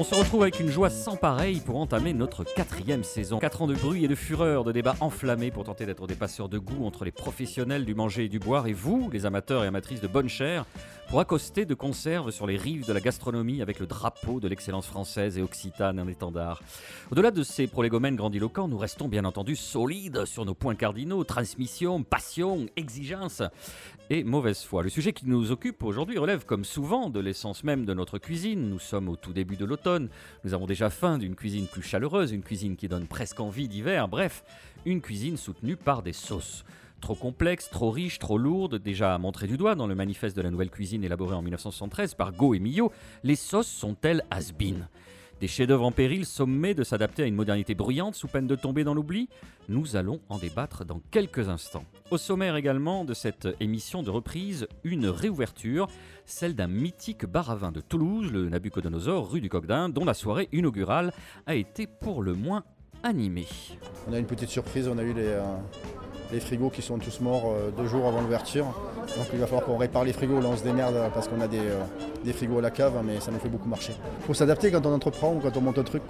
On se retrouve avec une joie sans pareille pour entamer notre quatrième saison. Quatre ans de bruit et de fureur, de débats enflammés pour tenter d'être des passeurs de goût entre les professionnels du manger et du boire et vous, les amateurs et amatrices de bonne chair, pour accoster de conserve sur les rives de la gastronomie avec le drapeau de l'excellence française et occitane en étendard. Au-delà de ces prolégomènes grandiloquents, nous restons bien entendu solides sur nos points cardinaux, transmission, passion, exigence et mauvaise foi. Le sujet qui nous occupe aujourd'hui relève comme souvent de l'essence même de notre cuisine. Nous sommes au tout début de l'automne, nous avons déjà faim d'une cuisine plus chaleureuse, une cuisine qui donne presque envie d'hiver, bref, une cuisine soutenue par des sauces. Trop complexe, trop riche, trop lourde, déjà montré du doigt dans le manifeste de la nouvelle cuisine élaboré en 1973 par Go et Millot, les sauces sont-elles has-been? Des chefs-d'œuvre en péril sommés de s'adapter à une modernité bruyante sous peine de tomber dans l'oubli Nous allons en débattre dans quelques instants. Au sommaire également de cette émission de reprise, une réouverture, celle d'un mythique bar à vin de Toulouse, le Nabucodonosor, rue du Coqdin, dont la soirée inaugurale a été pour le moins animée. On a une petite surprise, on a eu les, euh, les frigos qui sont tous morts euh, deux jours avant l'ouverture. Donc il va falloir qu'on répare les frigos, là on se démerde parce qu'on a des, euh, des frigos à la cave, mais ça nous fait beaucoup marcher. Il faut s'adapter quand on entreprend ou quand on monte un truc.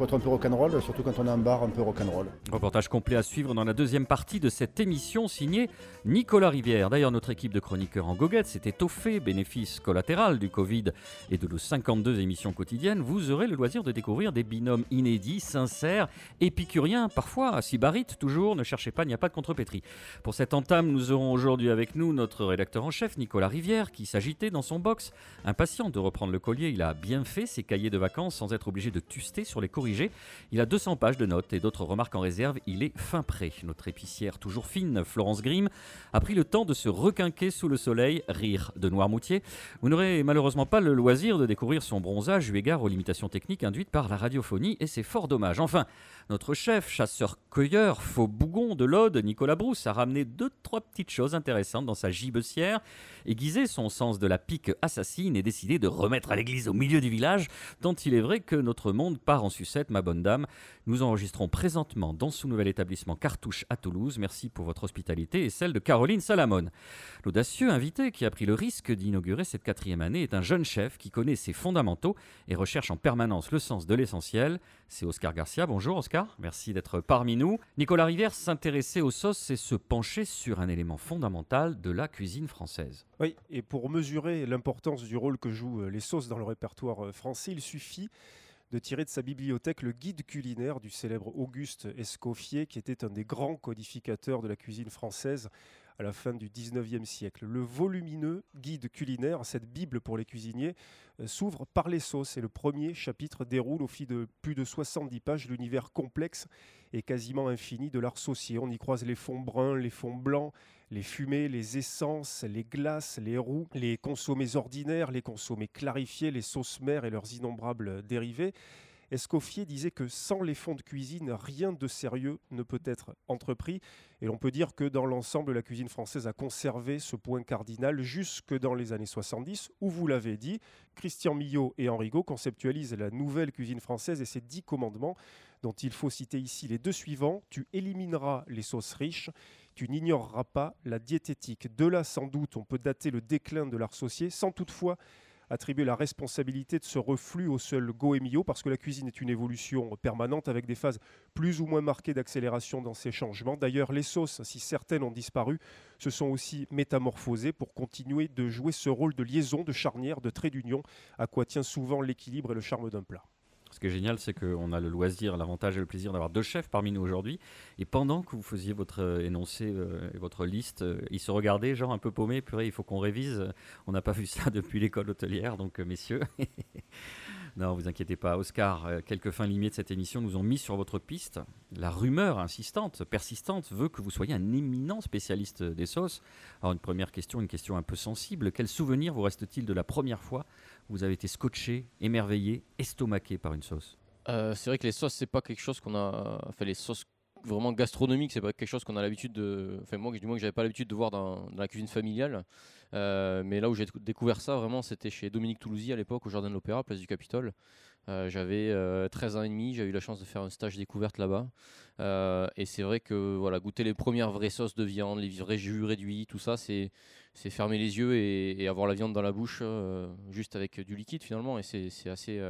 Faut être un peu rock'n'roll, surtout quand on a un bar un peu rock'n'roll. Reportage complet à suivre dans la deuxième partie de cette émission signée Nicolas Rivière. D'ailleurs, notre équipe de chroniqueurs en goguette s'est étoffée, bénéfice collatéral du Covid et de nos 52 émissions quotidiennes. Vous aurez le loisir de découvrir des binômes inédits, sincères, épicuriens, parfois sybarites, toujours. Ne cherchez pas, il n'y a pas de contrepétrie. Pour cette entame, nous aurons aujourd'hui avec nous notre rédacteur en chef, Nicolas Rivière, qui s'agitait dans son box, impatient de reprendre le collier. Il a bien fait ses cahiers de vacances sans être obligé de tuster sur les Il a 200 pages de notes et d'autres remarques en réserve. Il est fin prêt. Notre épicière toujours fine, Florence Grimm, a pris le temps de se requinquer sous le soleil, rire de Noirmoutier. Vous n'aurez malheureusement pas le loisir de découvrir son bronzage eu égard aux limitations techniques induites par la radiophonie et c'est fort dommage. Enfin, notre chef, chasseur-cueilleur, faux bougon de l'Aude, Nicolas Brousse, a ramené deux, trois petites choses intéressantes dans sa gibecière, aiguisé son sens de la pique assassine et décidé de remettre à l'église au milieu du village, tant il est vrai que notre monde part en sucette, ma bonne dame. Nous enregistrons présentement dans ce nouvel établissement Cartouche à Toulouse. Merci pour votre hospitalité et celle de Caroline Salamone. L'audacieux invité qui a pris le risque d'inaugurer cette quatrième année est un jeune chef qui connaît ses fondamentaux et recherche en permanence le sens de l'essentiel. C'est Oscar Garcia. Bonjour Oscar, merci d'être parmi nous. Nicolas Rivière s'intéressait aux sauces et se penchait sur un élément fondamental de la cuisine française. Oui, et pour mesurer l'importance du rôle que jouent euh, les sauces dans le répertoire euh, français, il suffit de tirer de sa bibliothèque le guide culinaire du célèbre Auguste Escoffier, qui était un des grands codificateurs de la cuisine française à la fin du 19e siècle. Le volumineux guide culinaire, cette Bible pour les cuisiniers, euh, s'ouvre par les sauces et le premier chapitre déroule au fil de plus de 70 pages l'univers complexe et quasiment infini de l'art saucier. On y croise les fonds bruns, les fonds blancs, les fumées, les essences, les glaces, les roux, les consommés ordinaires, les consommés clarifiés, les sauces mères et leurs innombrables dérivés. Escoffier disait que sans les fonds de cuisine, rien de sérieux ne peut être entrepris. Et l'on peut dire que dans l'ensemble, la cuisine française a conservé ce point cardinal jusque dans les années 70, où vous l'avez dit, Christian Millot et Henrigot conceptualisent la nouvelle cuisine française et ses dix commandements, dont il faut citer ici les deux suivants. Tu élimineras les sauces riches, tu n'ignoreras pas la diététique. De là, sans doute, on peut dater le déclin de l'art saucier, sans toutefois attribuer la responsabilité de ce reflux au seul Goemio, parce que la cuisine est une évolution permanente avec des phases plus ou moins marquées d'accélération dans ces changements. D'ailleurs, les sauces, si certaines ont disparu, se sont aussi métamorphosées pour continuer de jouer ce rôle de liaison, de charnière, de trait d'union, à quoi tient souvent l'équilibre et le charme d'un plat. Ce qui est génial, c'est qu'on a le loisir, l'avantage et le plaisir d'avoir deux chefs parmi nous aujourd'hui. Et pendant que vous faisiez votre euh, énoncé euh, et votre liste, euh, ils se regardaient, genre un peu paumés. Purée, il faut qu'on révise. On n'a pas vu ça depuis l'école hôtelière, donc messieurs. non, vous inquiétez pas. Oscar, quelques fins limites de cette émission nous ont mis sur votre piste. La rumeur insistante, persistante, veut que vous soyez un éminent spécialiste des sauces. Alors, une première question, une question un peu sensible. Quel souvenir vous reste-t-il de la première fois vous avez été scotché, émerveillé, estomaqué par une sauce? Euh, c'est vrai que les sauces, c'est pas quelque chose qu'on a. Enfin, les sauces vraiment gastronomique, c'est pas quelque chose qu'on a l'habitude de. Enfin, moi, du moins, que j'avais pas l'habitude de voir dans, la cuisine familiale. Euh, mais là où j'ai découvert ça, vraiment, c'était chez Dominique Toulousy à l'époque, au Jardin de l'Opéra, place du Capitole. Euh, j'avais 13 ans et demi, j'ai eu la chance de faire un stage découverte là-bas. et c'est vrai que voilà, goûter les premières vraies sauces de viande, les vrais jus réduits, tout ça, c'est fermer les yeux et, avoir la viande dans la bouche juste avec du liquide finalement. Et c'est assez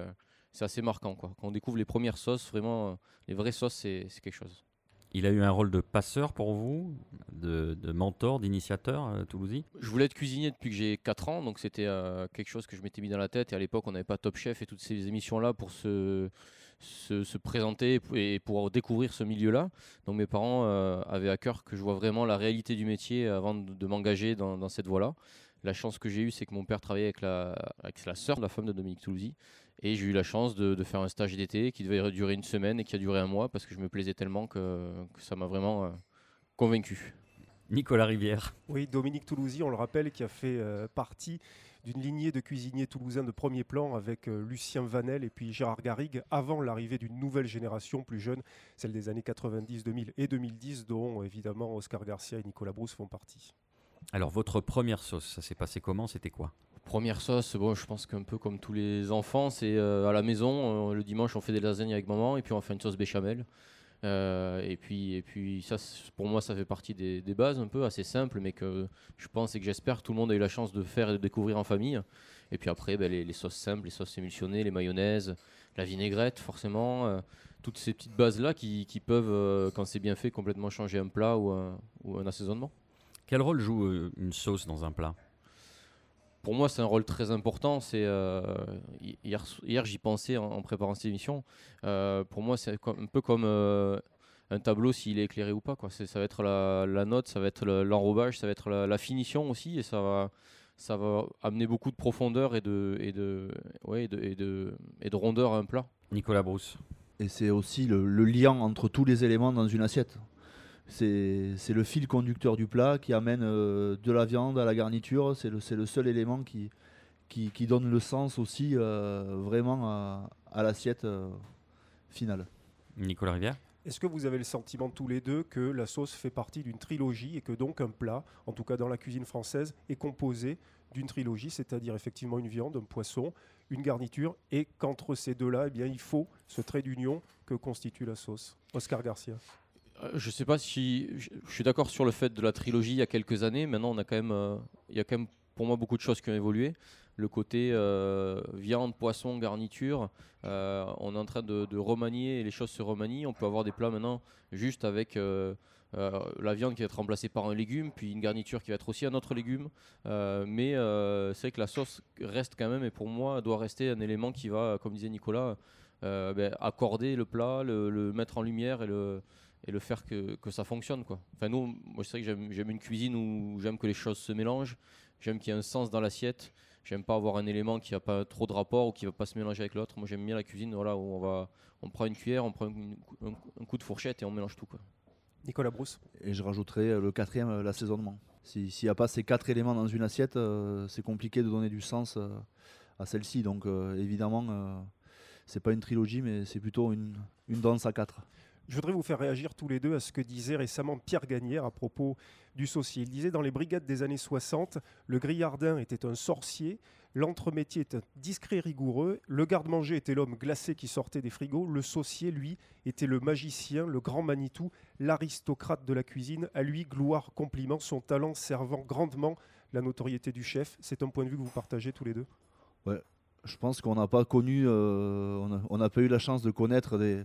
assez marquant. Quoi. Quand on découvre les premières sauces, vraiment, les vraies sauces, c'est quelque chose. Il a eu un rôle de passeur pour vous, de, mentor, d'initiateur, euh, Toulousy Je voulais être cuisinier depuis que j'ai 4 ans, donc c'était euh, quelque chose que je m'étais mis dans la tête. Et à l'époque, on n'avait pas Top Chef et toutes ces émissions-là pour se, se, présenter et pour découvrir ce milieu-là. Donc mes parents euh, avaient à cœur que je vois vraiment la réalité du métier avant de, m'engager dans, cette voie-là. La chance que j'ai eue, c'est que mon père travaillait avec la, avec la sœur de la femme de Dominique Toulousy. Et j'ai eu la chance de, faire un stage d'été qui devait durer une semaine et qui a duré un mois parce que je me plaisais tellement que, ça m'a vraiment euh, convaincu. Nicolas Rivière. Oui, Dominique Toulousy, on le rappelle, qui a fait euh, partie d'une lignée de cuisiniers toulousains de premier plan avec euh, Lucien Vanel et puis Gérard Garrigue avant l'arrivée d'une nouvelle génération plus jeune, celle des années 90, 2000 et 2010, dont évidemment Oscar Garcia et Nicolas Brousse font partie. Alors votre première sauce, ça s'est passé comment? C'était quoi? Première sauce, bon, je pense qu'un peu comme tous les enfants, c'est euh, à la maison. Euh, le dimanche, on fait des lasagnes avec maman et puis on fait une sauce béchamel. Euh, et puis, et puis ça, pour moi, ça fait partie des, bases un peu assez simples, mais que je pense et que j'espère que tout le monde a eu la chance de faire et de découvrir en famille. Et puis après, ben, les, sauces simples, les sauces émulsionnées, les mayonnaises, la vinaigrette, forcément, toutes ces petites bases là qui, peuvent, quand c'est bien fait, complètement changer un plat ou un assaisonnement. Quel rôle joue une sauce dans un plat? Pour moi, c'est un rôle très important. C'est euh, hier, hier j'y pensais en, préparant cette émission. Euh, pour moi, c'est un peu comme euh, un tableau s'il est éclairé ou pas. Quoi. Ça va être la, note, ça va être l'enrobage, ça va être la, finition aussi, et ça va, ça va amener beaucoup de profondeur et de, et de, ouais, et de, et de, et de rondeur à un plat. Nicolas Brousse. Et c'est aussi le lien entre tous les éléments dans une assiette. C'est le fil conducteur du plat qui amène euh, de la viande à la garniture. C'est le, le, seul élément qui, qui, donne le sens aussi euh, vraiment à, l'assiette euh, finale. Nicolas Rivière Est-ce que vous avez le sentiment tous les deux que la sauce fait partie d'une trilogie et que donc un plat, en tout cas dans la cuisine française, est composé d'une trilogie, c'est-à-dire effectivement une viande, un poisson, une garniture, et qu'entre ces deux-là, eh bien, il faut ce trait d'union que constitue la sauce? Oscar Garcia je sais pas si je, suis d'accord sur le fait de la trilogie il y a quelques années. Maintenant, on a quand même, euh, il y a quand même pour moi beaucoup de choses qui ont évolué. Le côté euh, viande, poisson, garniture, on est en train de, remanier et les choses se remanient. On peut avoir des plats maintenant juste avec la viande qui va être remplacée par un légume, puis une garniture qui va être aussi un autre légume. mais c'est vrai que la sauce reste quand même, et pour moi, doit rester un élément qui va, comme disait Nicolas, ben, accorder le plat, le mettre en lumière et le et le faire que, que, ça fonctionne. Quoi. Enfin, nous, moi, c'est vrai que j'aime une cuisine où j'aime que les choses se mélangent, j'aime qu'il y ait un sens dans l'assiette, j'aime pas avoir un élément qui n'a pas trop de rapport ou qui va pas se mélanger avec l'autre. Moi, j'aime bien la cuisine voilà, où on, va, on prend une cuillère, on prend un, coup de fourchette et on mélange tout. Quoi. Nicolas Brousse. Et je rajouterai euh, le quatrième, euh, l'assaisonnement. S'il n'y a pas ces quatre éléments dans une assiette, euh, c'est compliqué de donner du sens à celle-ci. Donc, évidemment, c'est pas une trilogie, mais c'est plutôt une, une danse à quatre. Je voudrais vous faire réagir tous les deux à ce que disait récemment Pierre Gagnère à propos du saucier. Il disait dans les brigades des années 60, le grillardin était un sorcier, l'entremétier était discret rigoureux, le garde-manger était l'homme glacé qui sortait des frigos, le saucier, lui, était le magicien, le grand Manitou, l'aristocrate de la cuisine. À lui, gloire, compliment, son talent servant grandement la notoriété du chef. C'est un point de vue que vous partagez tous les deux? Ouais, je pense qu'on n'a pas connu, euh, on n'a pas eu la chance de connaître des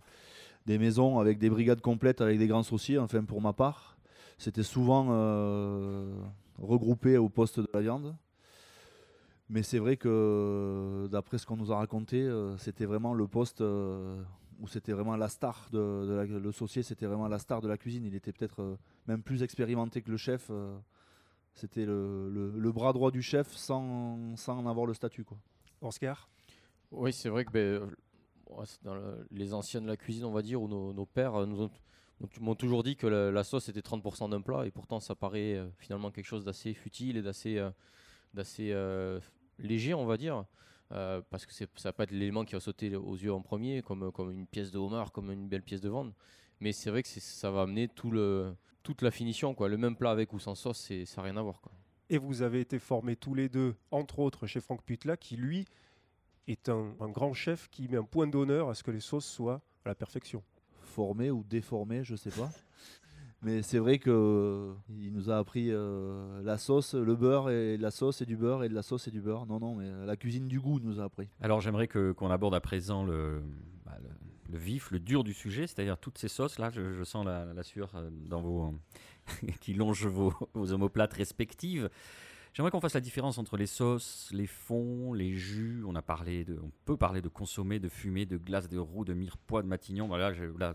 des maisons avec des brigades complètes avec des grands sauciers, enfin pour ma part. C'était souvent euh, regroupé au poste de la viande. Mais c'est vrai que d'après ce qu'on nous a raconté, euh, c'était vraiment le poste euh, où c'était vraiment la star de, le saucier, c'était vraiment la star de la cuisine. Il était peut-être même plus expérimenté que le chef. c'était le, bras droit du chef sans, sans en avoir le statut. Quoi. Oscar? Oui, c'est vrai que ben, les anciens de la cuisine, on va dire, ou nos, pères euh, nous m'ont toujours dit que la, sauce était 30% d'un plat, et pourtant ça paraît euh, finalement quelque chose d'assez futile et d'assez euh, léger, on va dire. parce que ça va pas être l'élément qui va sauter aux yeux en premier, comme, une pièce de homard, comme une belle pièce de viande. Mais c'est vrai que ça va amener toute la finition. Quoi. Le même plat avec ou sans sauce, ça n'a rien à voir. Et vous avez été formés tous les deux, entre autres chez Franck Putla, qui lui est un, grand chef qui met un point d'honneur à ce que les sauces soient à la perfection. Formé ou déformé, je sais pas. Mais c'est vrai qu'il euh, nous a appris euh, la sauce, le beurre et la sauce et du beurre et de la sauce et du beurre. Non, non, mais la cuisine du goût nous a appris. Alors j'aimerais que, qu'on aborde à présent le, bah, le, vif, le dur du sujet, c'est-à-dire toutes ces sauces. Là, je, sens la, la, sueur euh, dans vos, qui longe vos, vos omoplates respectives. J'aimerais qu'on fasse la différence entre les sauces, les fonds, les jus. On a parlé de, on peut parler de consommer, de fumer, de glace, de roux, de mirepoix, de matignon. Voilà, là,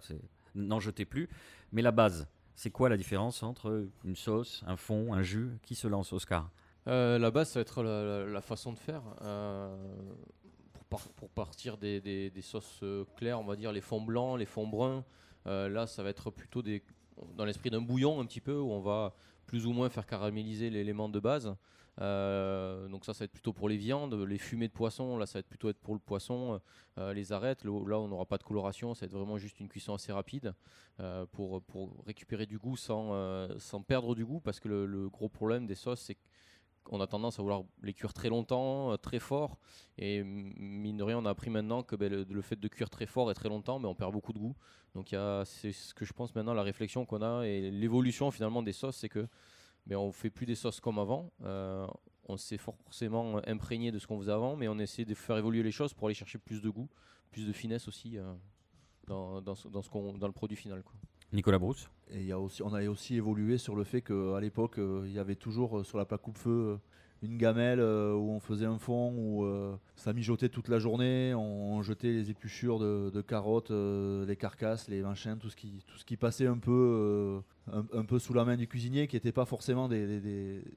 n'en jetez plus. Mais la base, c'est quoi la différence entre une sauce, un fond, un jus? Qui se lance, Oscar? Euh, La base, ça va être la, façon de faire. Euh, pour, partir des, sauces euh, claires, on va dire les fonds blancs, les fonds bruns. là, ça va être plutôt dans l'esprit d'un bouillon un petit peu où on va plus ou moins faire caraméliser l'élément de base. Euh, donc ça, ça va être plutôt pour les viandes, les fumées de poisson, là, ça va être plutôt pour le poisson, euh, les arêtes, là, on n'aura pas de coloration, ça va être vraiment juste une cuisson assez rapide euh, pour, récupérer du goût sans, sans perdre du goût, parce que le, gros problème des sauces, c'est qu'on a tendance à vouloir les cuire très longtemps, très fort, et mine de rien, on a appris maintenant que ben, le, fait de cuire très fort et très longtemps, ben, on perd beaucoup de goût. Donc c'est ce que je pense maintenant, la réflexion qu'on a et l'évolution finalement des sauces, c'est que ben, on fait plus des sauces comme avant. Euh, on s'est forcément imprégné de ce qu'on faisait avant, mais on essaie de faire évoluer les choses pour aller chercher plus de goût, plus de finesse aussi euh, dans, le produit final. Nicolas Brousse. Et On a aussi évolué sur le fait qu'à l'époque, euh, il y avait toujours sur la plaque coupe-feu une gamelle euh, où on faisait un fond, où euh, ça mijotait toute la journée, on, jetait les épluchures de, carottes, euh, les carcasses, les machins, tout ce qui, tout ce qui passait un peu, un, peu sous la main du cuisinier, qui n'était pas forcément des,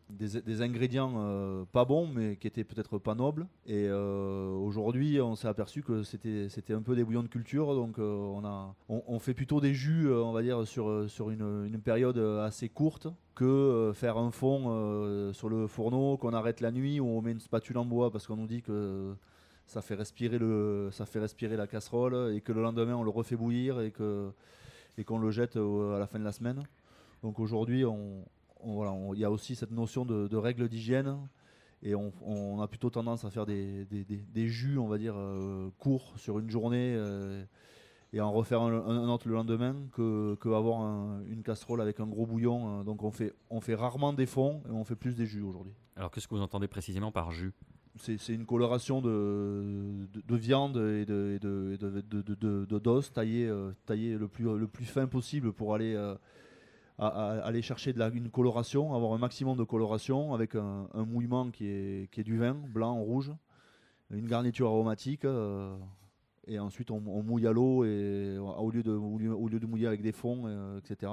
des, ingrédients pas bons, mais qui étaient peut-être pas nobles. Et aujourd'hui, on s'est aperçu que c'était, un peu des bouillons de culture, donc on, a, on, fait plutôt des jus, on va dire, sur, sur une, une période assez courte que euh, faire un fond euh, sur le fourneau qu'on arrête la nuit ou on met une spatule en bois parce qu'on nous dit que ça fait respirer le ça fait respirer la casserole et que le lendemain on le refait bouillir et et qu'on le jette à la fin de la semaine. Donc aujourd'hui on, voilà, il y a aussi cette notion de, règles d'hygiène et on, a plutôt tendance à faire des, des, jus, on va dire, euh, courts sur une journée et en refaire un, autre le lendemain que, que avoir une casserole avec un gros bouillon. Euh, donc on fait, on fait rarement des fonds et on fait plus des jus aujourd'hui. Alors qu'est-ce que vous entendez précisément par jus? C'est une coloration de, de, viande et de, de, d'os taillé, euh, taillé le, plus, le plus fin possible pour aller, euh, aller chercher une coloration, avoir un maximum de coloration avec un, mouillement qui est, du vin, blanc, rouge, une garniture aromatique. Et ensuite, on, mouille à l'eau et au lieu, de, mouiller avec des fonds, euh, etc.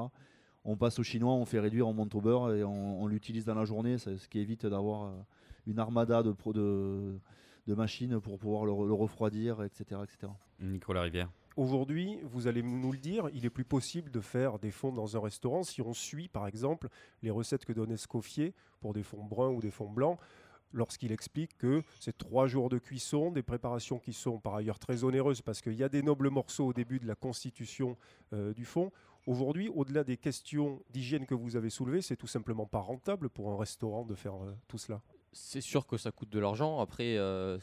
On passe au chinois, on fait réduire, on monte au beurre et on, l'utilise dans la journée, ce qui évite d'avoir euh, une armada de, machines pour pouvoir le, refroidir, etc., etc. Nicolas Rivière. Aujourd'hui, vous allez nous le dire, il est plus possible de faire des fonds dans un restaurant si on suit par exemple les recettes que donne Escoffier pour des fonds bruns ou des fonds blancs lorsqu'il explique que c'est trois jours de cuisson, des préparations qui sont par ailleurs très onéreuses parce qu'il y a des nobles morceaux au début de la constitution euh, du fond. Aujourd'hui, au-delà des questions d'hygiène que vous avez soulevées, c'est tout simplement pas rentable pour un restaurant de faire euh, tout cela. C'est sûr que ça coûte de l'argent. Après, euh,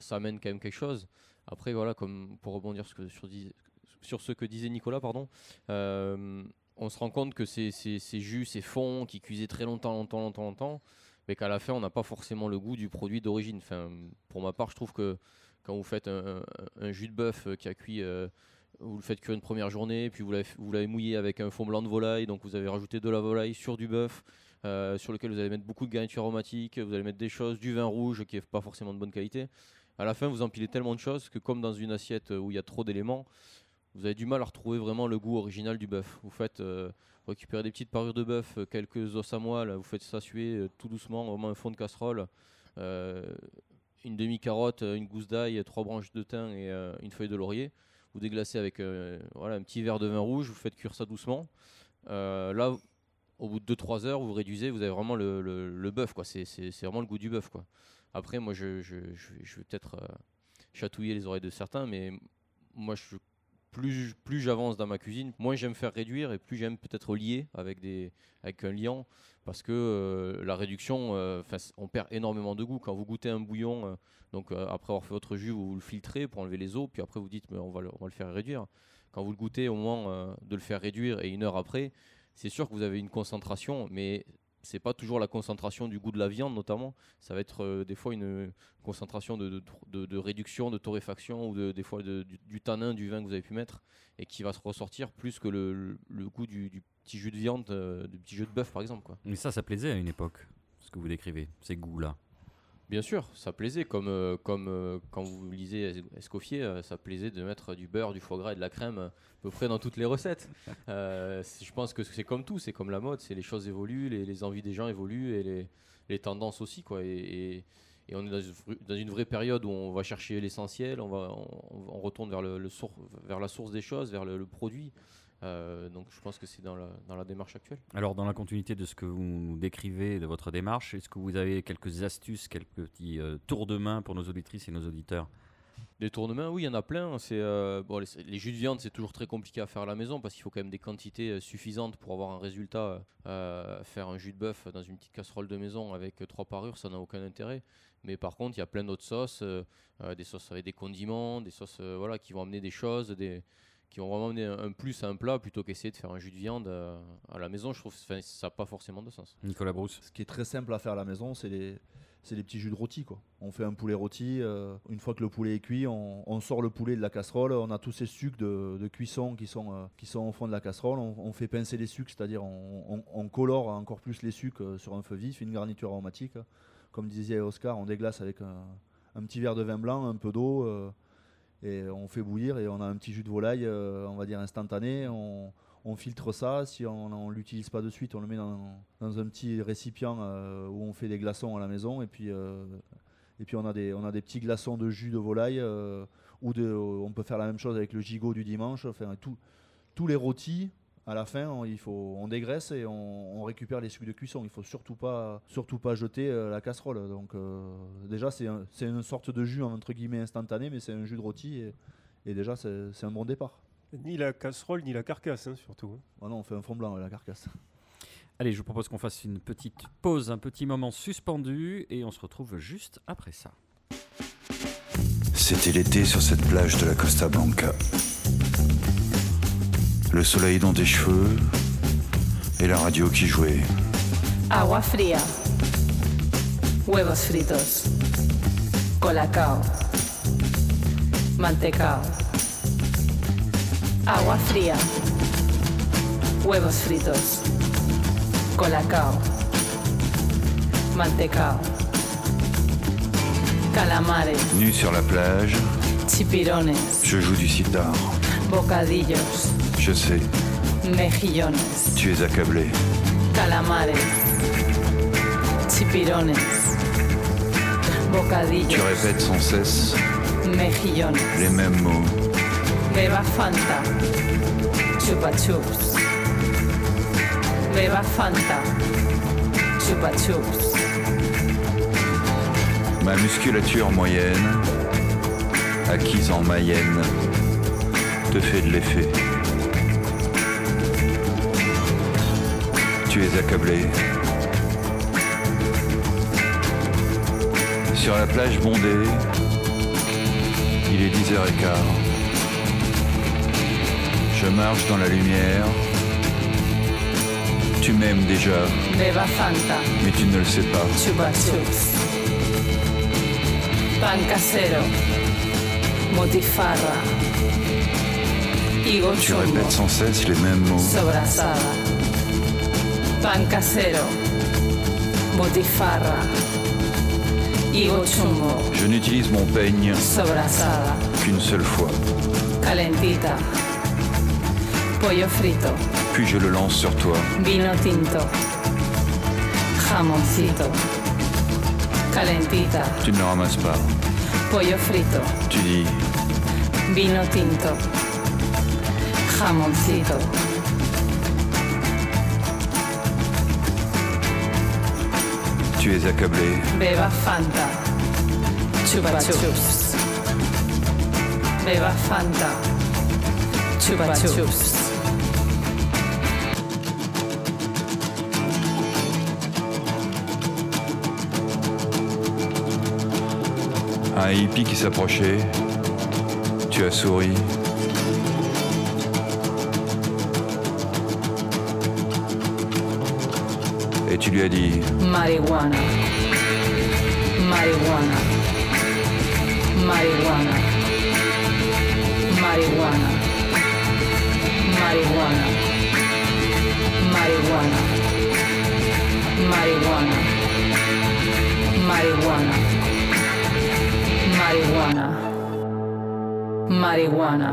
ça amène quand même quelque chose. Après, voilà, pour rebondir sur, ce que disait Nicolas, pardon, on se rend compte que ces, jus, ces fonds qui cuisaient très longtemps, longtemps, longtemps, longtemps, mais qu'à la fin, on n'a pas forcément le goût du produit d'origine. Enfin, pour ma part, je trouve que quand vous faites un, jus de bœuf euh, qui a cuit, euh, vous le faites cuire une première journée, puis vous l'avez mouillé avec un fond blanc de volaille, donc vous avez rajouté de la volaille sur du bœuf, euh, sur lequel vous allez mettre beaucoup de garniture aromatique, vous allez mettre des choses, du vin rouge qui n'est pas forcément de bonne qualité. À la fin, vous empilez tellement de choses que comme dans une assiette où il y a trop d'éléments, vous avez du mal à retrouver vraiment le goût original du bœuf. Vous faites récupérez des petites parures de bœuf, euh, quelques os à moelle, vous faites ça suer euh, tout doucement, vraiment un fond de casserole, euh, une demi-carotte, une gousse d'ail, trois branches de thym et une feuille de laurier. Vous déglacez avec voilà, un petit verre de vin rouge, vous faites cuire ça doucement. là, au bout de 2-3 heures, vous réduisez, vous avez vraiment le, le, bœuf. C'est, vraiment le goût du bœuf. Après, moi, je, je, vais peut-être chatouiller les oreilles de certains, mais moi, plus, j'avance dans ma cuisine, moins j'aime faire réduire et plus j'aime peut-être lier avec, un liant parce que euh, la réduction, euh, on perd énormément de goût. Quand vous goûtez un bouillon, euh, donc euh, après avoir fait votre jus, vous le filtrez pour enlever les eaux, puis après vous dites mais on, va le, on va le faire réduire. Quand vous le goûtez au moment euh, de le faire réduire et une heure après, c'est sûr que vous avez une concentration, mais c'est pas toujours la concentration du goût de la viande notamment. Ça va être euh, des fois une concentration de, réduction, de torréfaction ou de, des fois du, du tanin du vin que vous avez pu mettre et qui va se ressortir plus que le, goût du, petit jus de viande, euh, du petit jus de bœuf par exemple. Mais ça, ça plaisait à une époque, ce que vous décrivez, ces goûts-là. Bien sûr, ça plaisait, comme, euh, comme euh, quand vous lisez Es- Escoffier, euh, ça plaisait de mettre du beurre, du foie gras et de la crème à peu près dans toutes les recettes. Je pense que c'est comme tout, c'est comme la mode, c'est les choses évoluent, les, les envies des gens évoluent et les, les tendances aussi. Quoi, et, et- et on est dans une, dans une vraie période où on va chercher l'essentiel, on, va, on, on retourne vers, le, le sour- vers la source des choses, vers le, le produit. Euh, donc je pense que c'est dans la, dans la démarche actuelle. Alors, dans la continuité de ce que vous nous décrivez de votre démarche, est-ce que vous avez quelques astuces, quelques petits euh, tours de main pour nos auditrices et nos auditeurs? Des tournements, oui, il y en a plein. C'est euh, bon, les, les jus de viande, c'est toujours très compliqué à faire à la maison parce qu'il faut quand même des quantités suffisantes pour avoir un résultat. Euh, faire un jus de bœuf dans une petite casserole de maison avec trois parures, ça n'a aucun intérêt. Mais par contre, il y a plein d'autres sauces, euh, des sauces avec des condiments, des sauces voilà, qui vont amener des choses, des, qui vont vraiment un, un plus à un plat plutôt qu'essayer de faire un jus de viande euh, à la maison. Je trouve que ça n'a pas forcément de sens. Nicolas Brousse Ce qui est très simple à faire à la maison, c'est les, c'est les petits jus de rôti. Quoi. On fait un poulet rôti, euh, une fois que le poulet est cuit, on, on sort le poulet de la casserole, on a tous ces sucs de, de cuisson qui sont, euh, qui sont au fond de la casserole, on, on fait pincer les sucs, c'est-à-dire on, on- on colore encore plus les sucs sur un feu vif, une garniture aromatique. Comme disait Oscar, on déglace avec un, un petit verre de vin blanc, un peu d'eau, euh, et on fait bouillir et on a un petit jus de volaille, euh, on va dire instantané. On, on filtre ça, si on ne l'utilise pas de suite, on le met dans, un petit récipient euh, où on fait des glaçons à la maison et puis, euh, et puis on, a des, on a des petits glaçons de jus de volaille ou de, on peut faire la même chose avec le gigot du dimanche. Enfin, tout- tous les rôtis, à la fin, on, il faut, on dégraisse et on, on récupère les sucs de cuisson. Il faut surtout pas, surtout pas jeter euh, la casserole. Donc euh, déjà, c'est un- c'est une sorte de jus entre guillemets instantané, mais c'est un jus de rôti et, et déjà, c'est c'est un bon départ. Ni la casserole, ni la carcasse, hein, surtout. hein. Ah non, on fait un fond blanc avec la carcasse. Allez, je vous propose qu'on fasse une petite pause, un petit moment suspendu, et on se retrouve juste après ça. C'était l'été sur cette plage de la Costa Blanca. Le soleil dans tes cheveux et la radio qui jouait. Agua fría. Huevos fritos. Colacao. Mantecao. Agua fría. Huevos fritos. Colacao. Mantecao. Calamares. Nu sur la plage, Chipirones. je joue du sitar. Bocadillos. Je sais, Mejillones. tu es accablé. Calamares. Chipirones. Tu Bocadillos. répètes sans cesse Mejillones. les mêmes mots. Beba Fanta. Chupa Chups. Beba Fanta. Chupa Chups. Ma musculature moyenne, acquise en Mayenne, te fait de l'effet. Tu es accablé. Sur la plage bondée, il est 10h15. Je marche dans la lumière. Tu m'aimes déjà, mais tu ne le sais pas. Pan casero. Motifarra. Tu répètes sans cesse les mêmes mots. Pan casero. Motifarra. Higo chumbo. Je n'utilise mon peigne Sobrasada. qu'une seule fois, Calentita. Pollo frito. puis je le lance sur toi. Vino tinto. Jamoncito. Calentita. Tu ne le ramasses pas. Pollo frito. Tu dis, Vino tinto. Jamoncito. Tu es accablé. Beba Fanta. Chupa Chups. Beba Fanta. Chupa Chups. Un hippie qui s'approchait. Tu as souri. Tu lui as dit Marijuana. Marijuana. Marijuana. Marijuana. Marijuana. Marijuana. Marijuana. Marijuana. Marijuana. Marijuana.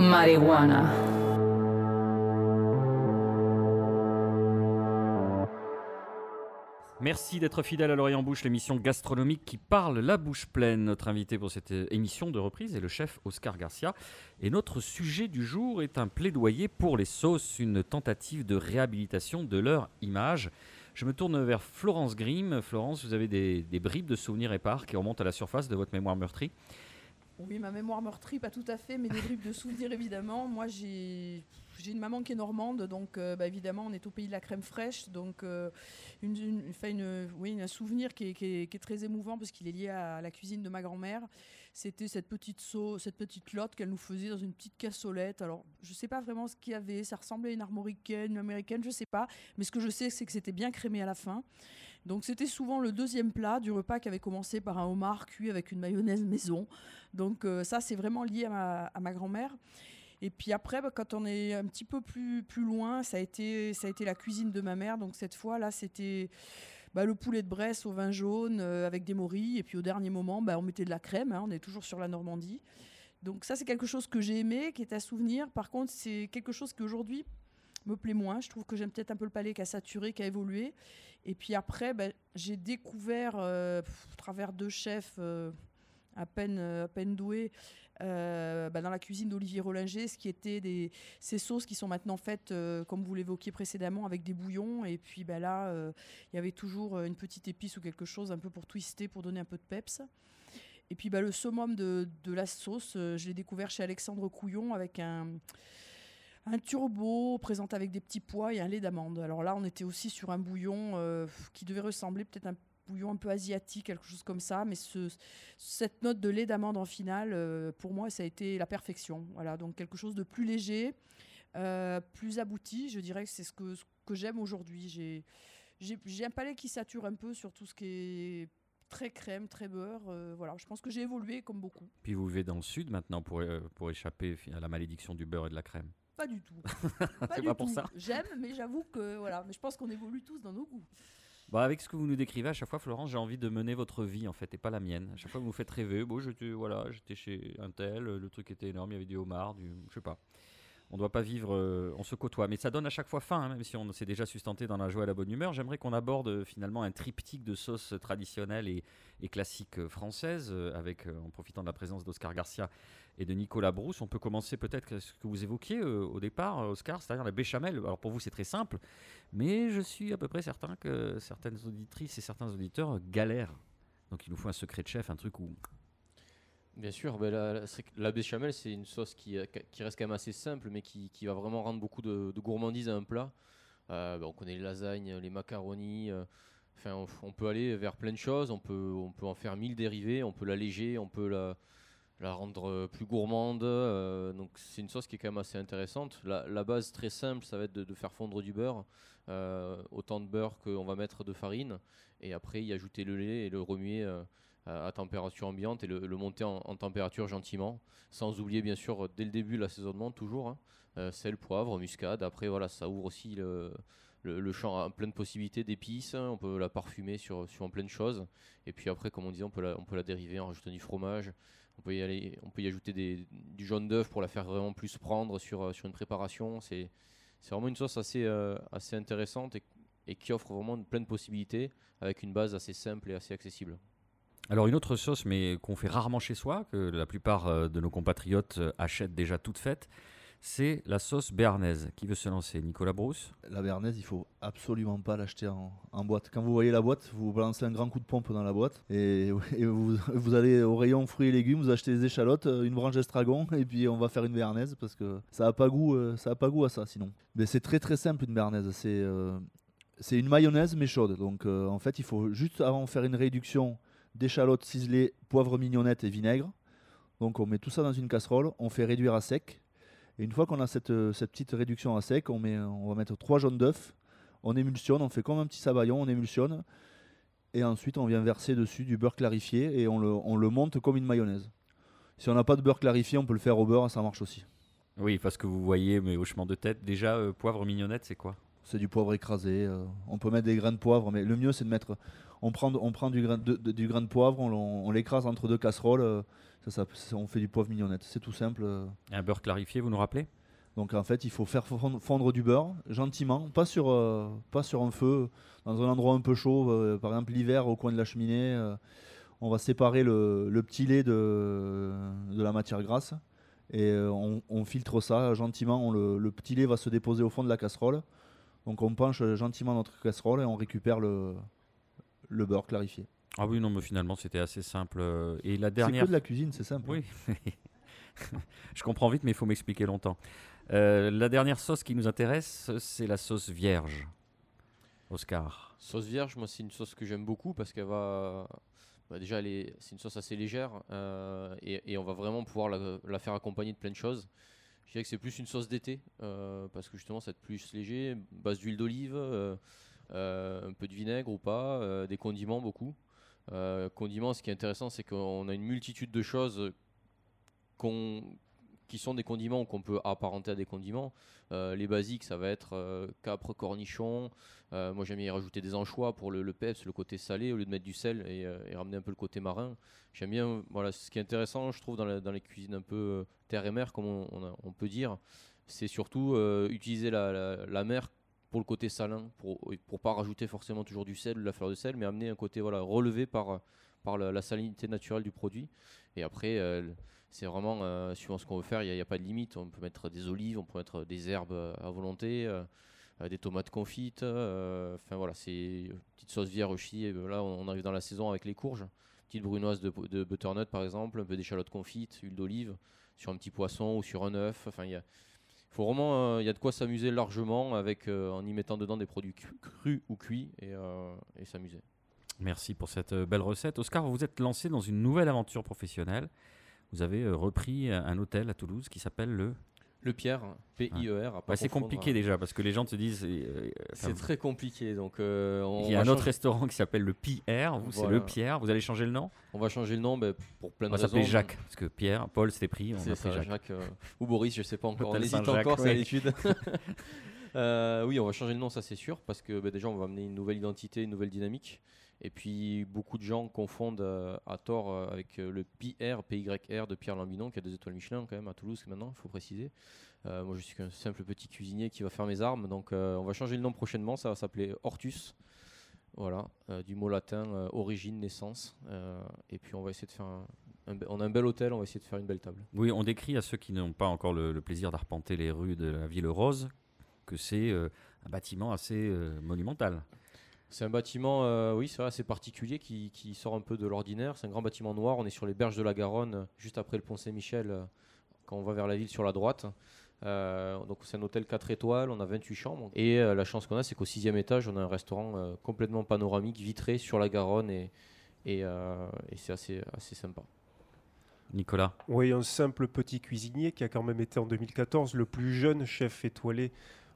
Marijuana. D'être fidèle à l'Orient Bouche, l'émission gastronomique qui parle la bouche pleine. Notre invité pour cette émission de reprise est le chef Oscar Garcia. Et notre sujet du jour est un plaidoyer pour les sauces, une tentative de réhabilitation de leur image. Je me tourne vers Florence Grimm. Florence, vous avez des, des bribes de souvenirs épars qui remontent à la surface de votre mémoire meurtrie. Oui, ma mémoire meurtrie, pas tout à fait, mais des bribes de souvenirs évidemment. Moi, j'ai j'ai une maman qui est normande, donc euh, bah, évidemment, on est au pays de la crème fraîche. Donc, euh, une, une- oui, un souvenir qui est, très émouvant parce qu'il est lié à la cuisine de ma grand-mère. C'était cette petite sauce, cette petite lotte qu'elle nous faisait dans une petite cassolette. Alors, je sais pas vraiment ce qu'il y avait. Ça ressemblait à une armoricaine, une américaine, je sais pas. Mais ce que je sais, c'est que c'était bien crémé à la fin. Donc, c'était souvent le deuxième plat du repas qui avait commencé par un homard cuit avec une mayonnaise maison. Donc, euh, ça, c'est vraiment lié à ma grand-mère. Et puis après, bah, quand on est un petit peu plus, plus loin, ça a, été, ça a été la cuisine de ma mère. Donc cette fois, là, c'était bah, le poulet de Bresse au vin jaune euh, avec des morilles. Et puis au dernier moment, bah, on mettait de la crème. hein, on est toujours sur la Normandie. Donc ça, c'est quelque chose que j'ai aimé, qui est à souvenir. Par contre, c'est quelque chose qui aujourd'hui me plaît moins. Je trouve que j'aime peut-être un peu le palais qui a saturé, qui a évolué. Et puis après, j'ai découvert, euh, travers deux chefs euh, à, peine, euh, à doués, euh, bah, dans la cuisine d'Olivier Rollinger, ce qui était ces sauces qui sont maintenant faites, euh, comme vous l'évoquiez précédemment, avec des bouillons. Et puis bah, là, il y avait toujours une petite épice ou quelque chose un peu pour twister, pour donner un peu de peps. Et puis bah, le summum de, la sauce, je l'ai découvert chez Alexandre Couillon avec un, turbo présenté avec des petits pois et un lait d'amande. Alors là, on était aussi sur un bouillon qui devait ressembler peut-être un bouillon un peu asiatique, quelque chose comme ça, mais ce, cette note de lait d'amande en finale, euh, pour moi, ça a été la perfection. Voilà, donc quelque chose de plus léger, euh, plus abouti. Je dirais que c'est ce que, ce que j'aime aujourd'hui. J'ai, j'ai, j'ai un palais qui sature un peu sur tout ce qui est très crème, très beurre. euh, voilà, je pense que j'ai évolué comme beaucoup. Puis vous vivez dans le sud maintenant pour, pour échapper à la malédiction du beurre et de la crème. Pas du tout. Pas C'est du pas pour tout. ça. J'aime, mais j'avoue que voilà. Mais je pense qu'on évolue tous dans nos goûts. Avec ce que vous nous décrivez à chaque fois, Florence, j'ai envie de mener votre vie en fait, et pas la mienne. À chaque fois, vous nous faites rêver. Bon, j'étais voilà, j'étais chez un tel, le truc était énorme, il y avait du homard, du, je sais pas. On doit pas vivre, euh, on se côtoie, mais ça donne à chaque fois faim, hein, même si on s'est déjà sustenté dans la joie et la bonne humeur. J'aimerais qu'on aborde euh, finalement un triptyque de sauces traditionnelles et, classiques euh, françaises, en profitant de la présence d'Oscar Garcia et de Nicolas Brousse. On peut commencer peut-être ce que vous évoquiez euh, au départ, euh, Oscar, c'est-à-dire la béchamel. Alors pour vous, c'est très simple, mais je suis à peu près certain que certaines auditrices et certains auditeurs galèrent. Donc il nous faut un secret de chef, un truc où Bien sûr, ben la, béchamel, c'est une sauce qui, euh, qui reste quand même assez simple, mais qui, qui va vraiment rendre beaucoup de, de gourmandise à un plat. Ben, on connaît les lasagnes, les macaronis. Enfin, on, on peut aller vers plein de choses. On peut, on peut en faire mille dérivés. On peut l'alléger. On peut la, la rendre euh, plus gourmande. euh, donc, c'est une sauce qui est quand même assez intéressante. La, base très simple, ça va être de, faire fondre du beurre. euh, autant de beurre qu'on va mettre de farine. Et après, y ajouter le lait et le remuer. à température ambiante et le, monter en, température gentiment, sans oublier bien sûr dès le début l'assaisonnement toujours, hein. Sel, poivre, muscade. Après voilà, ça ouvre aussi le, le, champ à plein de possibilités d'épices. On peut la parfumer sur, sur plein de choses. Et puis après, comme on disait, on peut la, on peut la dériver en rajoutant du fromage. On peut y, aller, on peut y ajouter des, du jaune d'œuf pour la faire vraiment plus prendre sur, euh, sur une préparation. C'est vraiment une sauce assez, euh, assez intéressante et, et qui offre vraiment plein de possibilités avec une base assez simple et assez accessible. Alors une autre sauce, mais qu'on fait rarement chez soi, que la plupart euh, de nos compatriotes achètent déjà toute faite, c'est la sauce béarnaise. Qui veut se lancer? Nicolas Brousse? La béarnaise, il faut absolument pas l'acheter en, boîte. Quand vous voyez la boîte, vous balancez un grand coup de pompe dans la boîte et, vous, allez au rayon fruits et légumes, vous achetez des échalotes, euh, une branche d'estragon et puis on va faire une béarnaise parce que ça n'a pas goût, euh, ça a pas goût à ça sinon. Mais c'est très très simple une béarnaise. C'est euh, une mayonnaise mais chaude. Donc en fait, il faut juste avant faire une réduction d'échalotes ciselées, poivre mignonnette et vinaigre. Donc on met tout ça dans une casserole, on fait réduire à sec. Et une fois qu'on a cette, euh, cette petite réduction à sec, on, met, on va mettre trois jaunes d'œufs, on émulsionne, on fait comme un petit sabayon, on émulsionne. Et ensuite on vient verser dessus du beurre clarifié et on le, on le monte comme une mayonnaise. Si on n'a pas de beurre clarifié, on peut le faire au beurre, ça marche aussi. Oui, parce que vous voyez mes hochements de tête. Déjà, euh, poivre mignonnette, c'est quoi? C'est du poivre écrasé. euh, on peut mettre des grains de poivre, mais le mieux c'est de mettre. On prend, on prend du, grain de, de- du grain de poivre, on, l'écrase entre deux casseroles. euh, ça, on fait du poivre mignonnette. C'est tout simple. Un beurre clarifié, vous nous rappelez? Donc en fait, il faut faire fondre, du beurre gentiment, pas sur, euh, pas sur un feu, dans un endroit un peu chaud, euh, par exemple l'hiver au coin de la cheminée. euh, on va séparer le, le petit lait de, de la matière grasse et on, on filtre ça gentiment. on le, le petit lait va se déposer au fond de la casserole. Donc on penche gentiment notre casserole et on récupère le, le beurre clarifié. Ah oui, non, mais finalement, c'était assez simple. euh, Et la C'est dernière. que de la cuisine, c'est simple. Oui. Je comprends vite, mais il faut m'expliquer longtemps. Euh, la dernière sauce qui nous intéresse, c'est la sauce vierge. Oscar. Sauce vierge, moi, c'est une sauce que j'aime beaucoup parce qu'elle va. bah, déjà, est- c'est une sauce assez légère euh, et, et on va vraiment pouvoir la, la faire accompagner de plein de choses. Je dirais que c'est plus une sauce d'été euh, parce que justement, c'est plus léger, base d'huile d'olive, euh, euh, un peu de vinaigre ou pas, euh, des condiments beaucoup. Euh, condiments, ce qui est intéressant, c'est qu'on a une multitude de choses qui sont des condiments qu'on peut apparenter à des condiments. Euh, les basiques, ça va être euh, capre, cornichon. Moi, j'aime bien y rajouter des anchois pour le, le peps, le côté salé, au lieu de mettre du sel et, ramener un peu le côté marin. J'aime bien, voilà, ce qui est intéressant, je trouve, dans, les cuisines un peu terre et mer, comme on, peut dire, c'est surtout utiliser la mer pour le côté salin, pour pour pas rajouter forcément toujours du sel de la fleur de sel, mais amener un côté voilà relevé par par la, salinité naturelle du produit. Et après, euh, c'est vraiment euh, suivant ce qu'on veut faire, il n'y a, pas de limite. On peut mettre des olives, on peut mettre des herbes euh, à volonté, euh, des tomates confites. Enfin voilà, c'est une petite sauce vierge. Et, euh, là, on arrive dans la saison avec les courges. Petite brunoise de, de butternut par exemple, un peu d'échalotes confites, huile d'olive sur un petit poisson ou sur un œuf. Enfin, il y a, faut vraiment, euh, il y a de quoi s'amuser largement avec euh, en y mettant dedans des produits crus ou cuits et, euh, et s'amuser. Merci pour cette belle recette. Oscar, vous êtes lancé dans une nouvelle aventure professionnelle. Vous avez repris un hôtel à Toulouse qui s'appelle le. Le Pierre, P-I-E-R. Ouais, c'est compliqué hein. déjà parce que les gens te disent. euh, C'est enfin, très compliqué. Donc, euh, on Il y a va un autre restaurant qui s'appelle le Pierre. Vous, c'est le Pierre. Vous allez changer le nom? On va changer le nom ben, pour plein On de va raisons. s'appeler Jacques. Parce que Pierre, Paul, c'était pris. On C'est ça, pris Jacques. Jacques. euh, ou Boris, je sais pas encore. On hésite encore, c'est oui. l'étude. Euh, oui, on va changer le nom, ça c'est sûr, parce que ben, déjà on va amener une nouvelle identité, une nouvelle dynamique. Et puis beaucoup de gens confondent euh, à tort euh, avec euh, le PR, PYR de Pierre Lambinon, qui a deux étoiles Michelin quand même à Toulouse maintenant, il faut préciser. Moi je suis qu'un simple petit cuisinier qui va faire mes armes, donc on va changer le nom prochainement, ça va s'appeler Hortus. Voilà, du mot latin origine, naissance. Et puis on va essayer de faire un, on a un bel hôtel, on va essayer de faire une belle table. Oui, on décrit à ceux qui n'ont pas encore le, le plaisir d'arpenter les rues de la ville rose que c'est un bâtiment assez monumental. C'est un bâtiment, euh, oui, c'est vrai, assez particulier qui, qui sort un peu de l'ordinaire. C'est un grand bâtiment noir. On est sur les berges de la Garonne, juste après le pont Saint-Michel, euh, quand on va vers la ville sur la droite. Euh, donc c'est un hôtel 4 étoiles, on a 28 chambres. Et euh, la chance qu'on a, c'est qu'au sixième étage, on a un restaurant euh, complètement panoramique, vitré sur la Garonne. Et, et, euh, et c'est assez, assez sympa. Nicolas, Oui, un simple petit cuisinier qui a quand même été en 2014 le plus jeune chef étoilé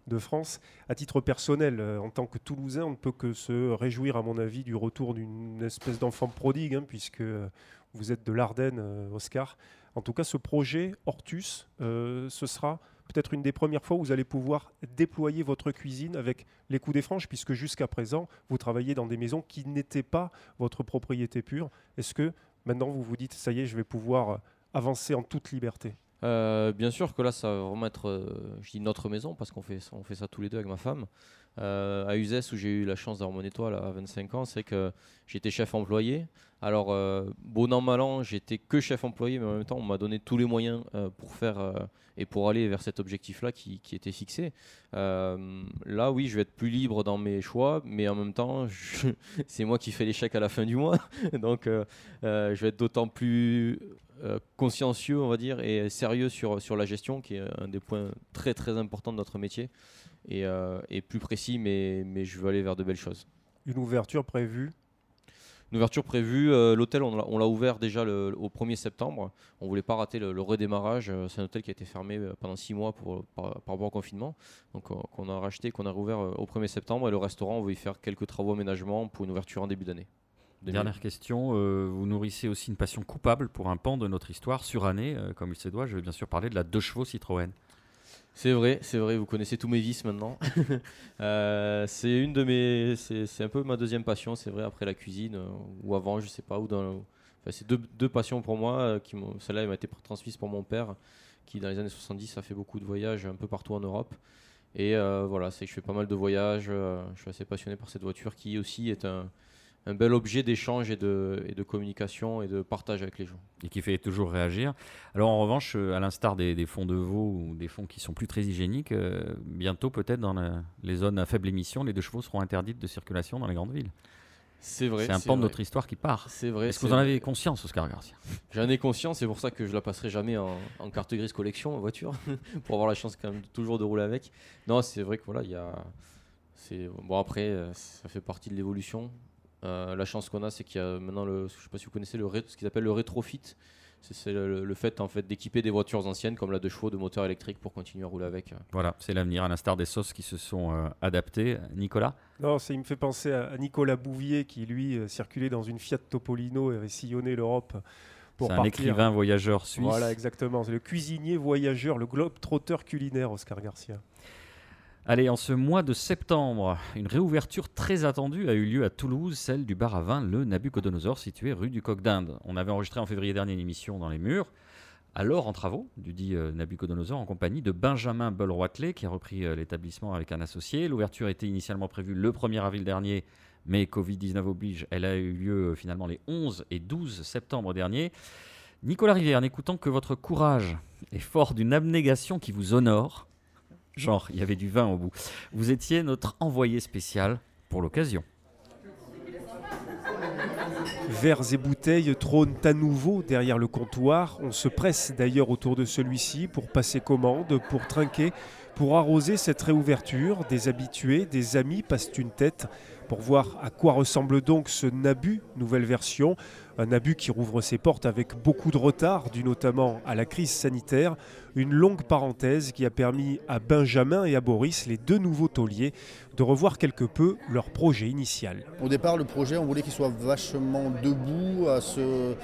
de France. À titre personnel, euh, en tant que Toulousain, on ne peut que se réjouir, à mon avis, du retour d'une espèce d'enfant prodigue, hein, puisque euh, vous êtes de l'Ardenne, euh, Oscar. En tout cas, ce projet Hortus, ce sera peut-être une des premières fois où vous allez pouvoir déployer votre cuisine avec les coups des franges, puisque jusqu'à présent, vous travaillez dans des maisons qui n'étaient pas votre propriété pure. Est-ce que maintenant vous vous dites, ça y est, je vais pouvoir avancer en toute liberté? Euh, bien sûr que là, ça va vraiment être, euh, je dis notre maison parce qu'on fait, on fait ça tous les deux avec ma femme. Euh, à Uzès, où j'ai eu la chance d'avoir mon étoile à 25 ans, c'est que j'étais chef employé. Alors, bon an, mal an, j'étais que chef employé, mais en même temps, on m'a donné tous les moyens pour faire et pour aller vers cet objectif-là qui, qui était fixé. Là, oui, je vais être plus libre dans mes choix, mais en même temps, c'est moi qui fais les chèques à la fin du mois. Donc, je vais être d'autant plus euh, consciencieux, on va dire, et sérieux sur, sur la gestion, qui est un des points très très importants de notre métier, et, euh, et plus précis, mais, mais je veux aller vers de belles choses. Une ouverture prévue? Une ouverture prévue, euh, l'hôtel on l'a- ouvert déjà le- au 1er septembre, on voulait pas rater le, le redémarrage, c'est un hôtel qui a été fermé pendant 6 mois pour, par, par rapport au confinement, donc euh, qu'on a racheté, qu'on a rouvert au 1er septembre, et le restaurant on veut y faire quelques travaux aménagement pour une ouverture en début d'année. Dernière question, euh, vous nourrissez aussi une passion coupable pour un pan de notre histoire surannée, euh, comme il se doit. Je vais bien sûr parler de la deux chevaux Citroën. C'est vrai, c'est vrai, vous connaissez tous mes vices maintenant. Euh, c'est une de mes, c'est un peu ma deuxième passion, c'est vrai, après la cuisine euh, ou avant, je sais pas, ou dans, enfin, c'est deux, deux passions pour moi. euh, qui Celle-là, elle m'a été transmise par mon père, qui dans les années 70 a fait beaucoup de voyages un peu partout en Europe. Et euh, voilà, c'est que je fais pas mal de voyages. euh, je suis assez passionné par cette voiture qui aussi est un, un bel objet d'échange et de, et de communication et de partage avec les gens. et qui fait toujours réagir. Alors en revanche, euh, à l'instar des, des fonds de veau ou des fonds qui sont plus très hygiéniques, euh, bientôt peut-être dans la- les zones à faible émission, les deux chevaux seront interdites de circulation dans les grandes villes. C'est vrai. C'est un pan de notre histoire qui part. C'est vrai. Est-ce que vous en avez conscience, Oscar Garcia? J'en ai conscience, c'est pour ça que je la passerai jamais en, en carte grise collection en voiture, pour avoir la chance quand même toujours de rouler avec. Non, c'est vrai que voilà, il y a, bon après, euh, ça fait partie de l'évolution. Euh, la chance qu'on a, c'est qu'il y a maintenant le, je sais pas si vous connaissez le ré- ce qu'ils appellent le rétrofit. C'est le, le fait en fait d'équiper des voitures anciennes comme la deux chevaux de moteur électrique pour continuer à rouler avec. Voilà, c'est l'avenir, à l'instar des sauces qui se sont euh, adaptées. Nicolas? Non, ça, il me fait penser à, à Nicolas Bouvier qui, lui, euh, circulait dans une Fiat Topolino et avait sillonné l'Europe pour C'est un écrivain voyageur suisse. Voilà, exactement. C'est le cuisinier voyageur, le globe trotteur culinaire, Oscar Garcia. Allez, en ce mois de septembre, une réouverture très attendue a eu lieu à Toulouse, celle du bar à vin Le Nabucodonosor, situé rue du Coq d'Inde. On avait enregistré en février dernier une émission dans les murs, alors en travaux, du dit euh, Nabucodonosor, en compagnie de Benjamin Boll-Roitelet, qui a repris euh, l'établissement avec un associé. L'ouverture était initialement prévue le 1er avril dernier, mais Covid-19 oblige, elle a eu lieu euh, finalement les 11 et 12 septembre dernier. Nicolas Rivière, n'écoutant que votre courage est fort d'une abnégation qui vous honore, genre il y avait du vin au bout, vous étiez notre envoyé spécial pour l'occasion. Verres et bouteilles trônent à nouveau derrière le comptoir. On se presse d'ailleurs autour de celui-ci pour passer commande, pour trinquer, pour arroser cette réouverture. Des habitués, des amis passent une tête pour voir à quoi ressemble donc ce Nabu, nouvelle version. Un Nabu qui rouvre ses portes avec beaucoup de retard, dû notamment à la crise sanitaire. Une longue parenthèse qui a permis à Benjamin et à Boris, les deux nouveaux tauliers, de revoir quelque peu leur projet initial. Au départ, le projet, on voulait qu'il soit vachement debout, à se,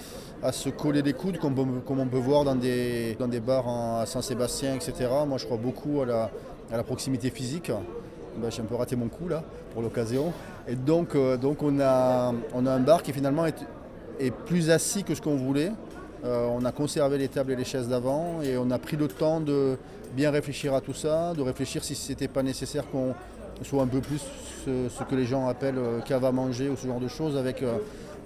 à se coller les coudes, comme, on- peut voir dans des, dans des bars à Saint-Sébastien, etc. Moi, je crois beaucoup à la, à la proximité physique. Ben, J'ai un peu raté mon coup là, pour l'occasion. Et donc, euh, donc on, a, on a un bar qui finalement est, est plus assis que ce qu'on voulait. Euh, on a conservé les tables et les chaises d'avant et on a pris le temps de bien réfléchir à tout ça, de réfléchir si ce n'était pas nécessaire qu'on soit un peu plus ce, que les gens appellent euh, cave à manger ou ce genre de choses avec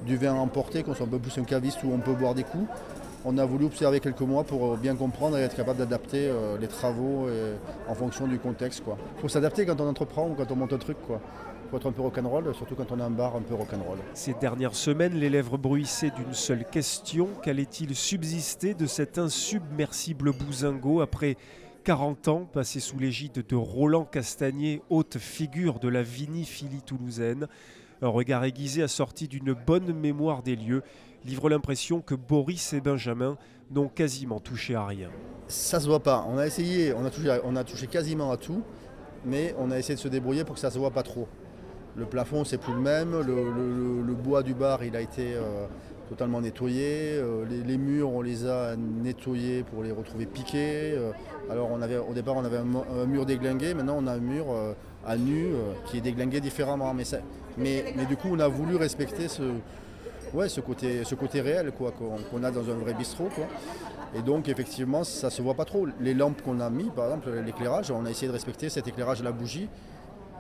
du vin emporté, qu'on soit un peu plus un caviste où on peut boire des coups. On a voulu observer quelques mois pour euh, bien comprendre et être capable d'adapter euh, les travaux euh, en fonction du contexte. Il faut s'adapter quand on entreprend ou quand on monte un truc. Il faut être un peu rock'n'roll, surtout quand on a un bar un peu rock'n'roll. Ces dernières semaines, les lèvres bruissaient d'une seule question qu'allait-il subsister de cet insubmersible bousingot après 40 ans passés sous l'égide de Roland Castagnier, haute figure de la viniphilie toulousaine? Un regard aiguisé assorti d'une bonne mémoire des lieux livre l'impression que Boris et Benjamin n'ont quasiment touché à rien. Ça se voit pas. On a essayé, on a touché, quasiment à tout, mais on a essayé de se débrouiller pour que ça se voit pas trop. Le plafond, c'est plus le même. Le, bois du bar, il a été euh, totalement nettoyé. Euh, les, murs, on les a nettoyés pour les retrouver piqués. Euh, alors, au départ, on avait un, mur déglingué. Maintenant, on a un mur à nu qui est déglingué différemment. Mais du coup, on a voulu respecter ce, ouais, ce, côté, ce côté réel quoi, qu'on, a dans un vrai bistrot. Quoi. Et donc effectivement, ça se voit pas trop. Les lampes qu'on a mis, par exemple, l'éclairage, on a essayé de respecter cet éclairage à la bougie.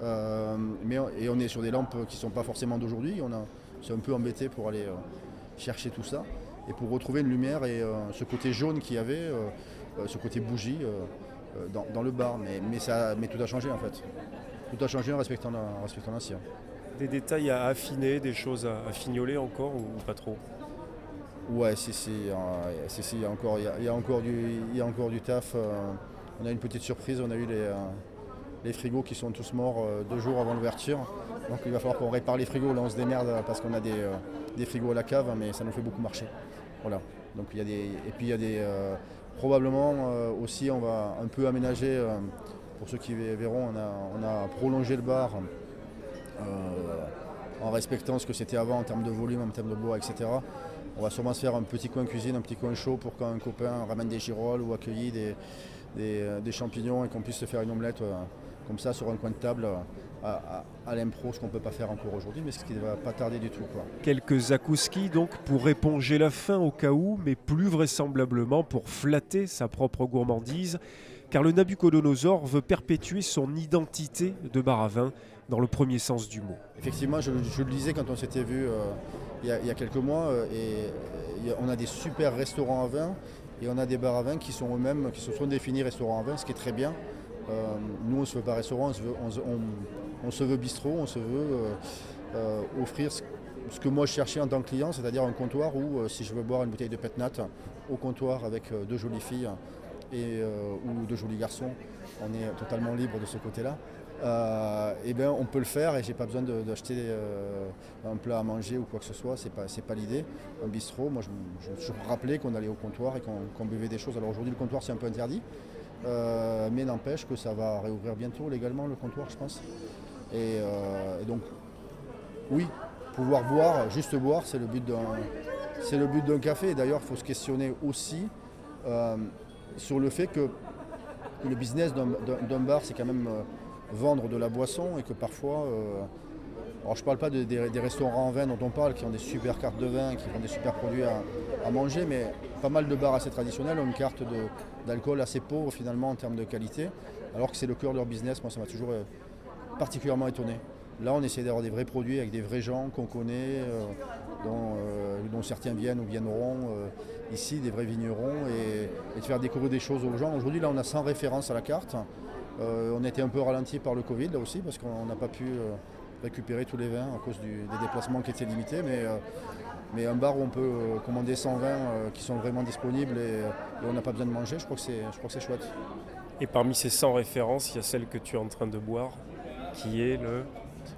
Euh, mais, et on est sur des lampes qui ne sont pas forcément d'aujourd'hui. On a, c'est un peu embêté pour aller euh, chercher tout ça et pour retrouver une lumière et euh, ce côté jaune qu'il y avait, ce côté bougie dans, le bar. Mais, mais, ça, mais tout a changé en fait. Tout a changé en respectant, en respectant l'ancien. Des détails à affiner, des choses à, fignoler encore ou, pas trop? Ouais, si, si, euh, si, si, il y a encore, du, taf. euh, on a une petite surprise, on a eu les, euh, frigos qui sont tous morts deux jours avant l'ouverture. Donc il va falloir qu'on répare les frigos. Là, on se démerde parce qu'on a des, frigos à la cave, mais ça nous fait beaucoup marcher. Et puis il y a des, probablement aussi, on va un peu aménager. pour ceux qui verront, on a prolongé le bar. Euh, en respectant ce que c'était avant en termes de volume, en termes de bois, etc. On va sûrement se faire un petit coin cuisine, un petit coin chaud pour quand un copain ramène des girolles ou accueillit des, euh, champignons et qu'on puisse se faire une omelette euh, comme ça sur un coin de table à, l'impro, ce qu'on ne peut pas faire encore aujourd'hui, mais ce qui ne va pas tarder du tout. Quelques zakouskis donc pour éponger la faim au cas où, mais plus vraisemblablement pour flatter sa propre gourmandise, car le Nabucodonosor veut perpétuer son identité de bar à vin dans le premier sens du mot. Effectivement, je, le disais quand on s'était vu euh, il, y a, quelques mois, euh, et on a des super restaurants à vin et on a des bars à vin qui sont eux-mêmes, qui se sont définis restaurants à vin, ce qui est très bien. Euh, nous, on ne se veut pas restaurant, on se veut, bistrot, on se veut offrir ce, ce que moi je cherchais en tant que client, c'est-à-dire un comptoir où, si je veux boire une bouteille de pet nat au comptoir avec deux jolies filles et, ou deux jolis garçons, on est totalement libre de ce côté-là. Euh, eh ben, on peut le faire et j'ai pas besoin d'acheter euh, un plat à manger ou quoi que ce soit, c'est pas, pas l'idée. Un bistrot, moi je, me- rappelais qu'on allait au comptoir et qu'on buvait des choses. Alors aujourd'hui le comptoir c'est un peu interdit, euh, mais n'empêche que ça va réouvrir bientôt légalement le comptoir je pense. Et, et donc oui, pouvoir boire, juste boire, c'est le but d'un café. D'ailleurs il faut se questionner aussi sur le fait que le business d'un bar c'est quand même vendre de la boisson et que parfois, euh, alors je ne parle pas de- des, restaurants en vin dont on parle, qui ont des super cartes de vin, qui font des super produits à, manger, mais pas mal de bars assez traditionnels ont une carte d'alcool assez pauvre finalement en termes de qualité, alors que c'est le cœur de leur business. Moi, ça m'a toujours euh, particulièrement étonné. Là, on essaie d'avoir des vrais produits avec des vrais gens qu'on connaît, euh, dont, certains viennent ou viendront ici, des vrais vignerons, et, et de faire découvrir des choses aux gens. Aujourd'hui, là, on a 100 références à la carte. Euh, on a été un peu ralenti par le Covid là aussi parce qu'on n'a pas pu euh, récupérer tous les vins à cause du- des déplacements qui étaient limités. Mais, euh, mais un bar où on peut commander 100 vins qui sont vraiment disponibles et, et on n'a pas besoin de manger, je crois que c'est, je crois que c'est chouette. Et parmi ces 100 références, il y a celle que tu es en train de boire, qui est le...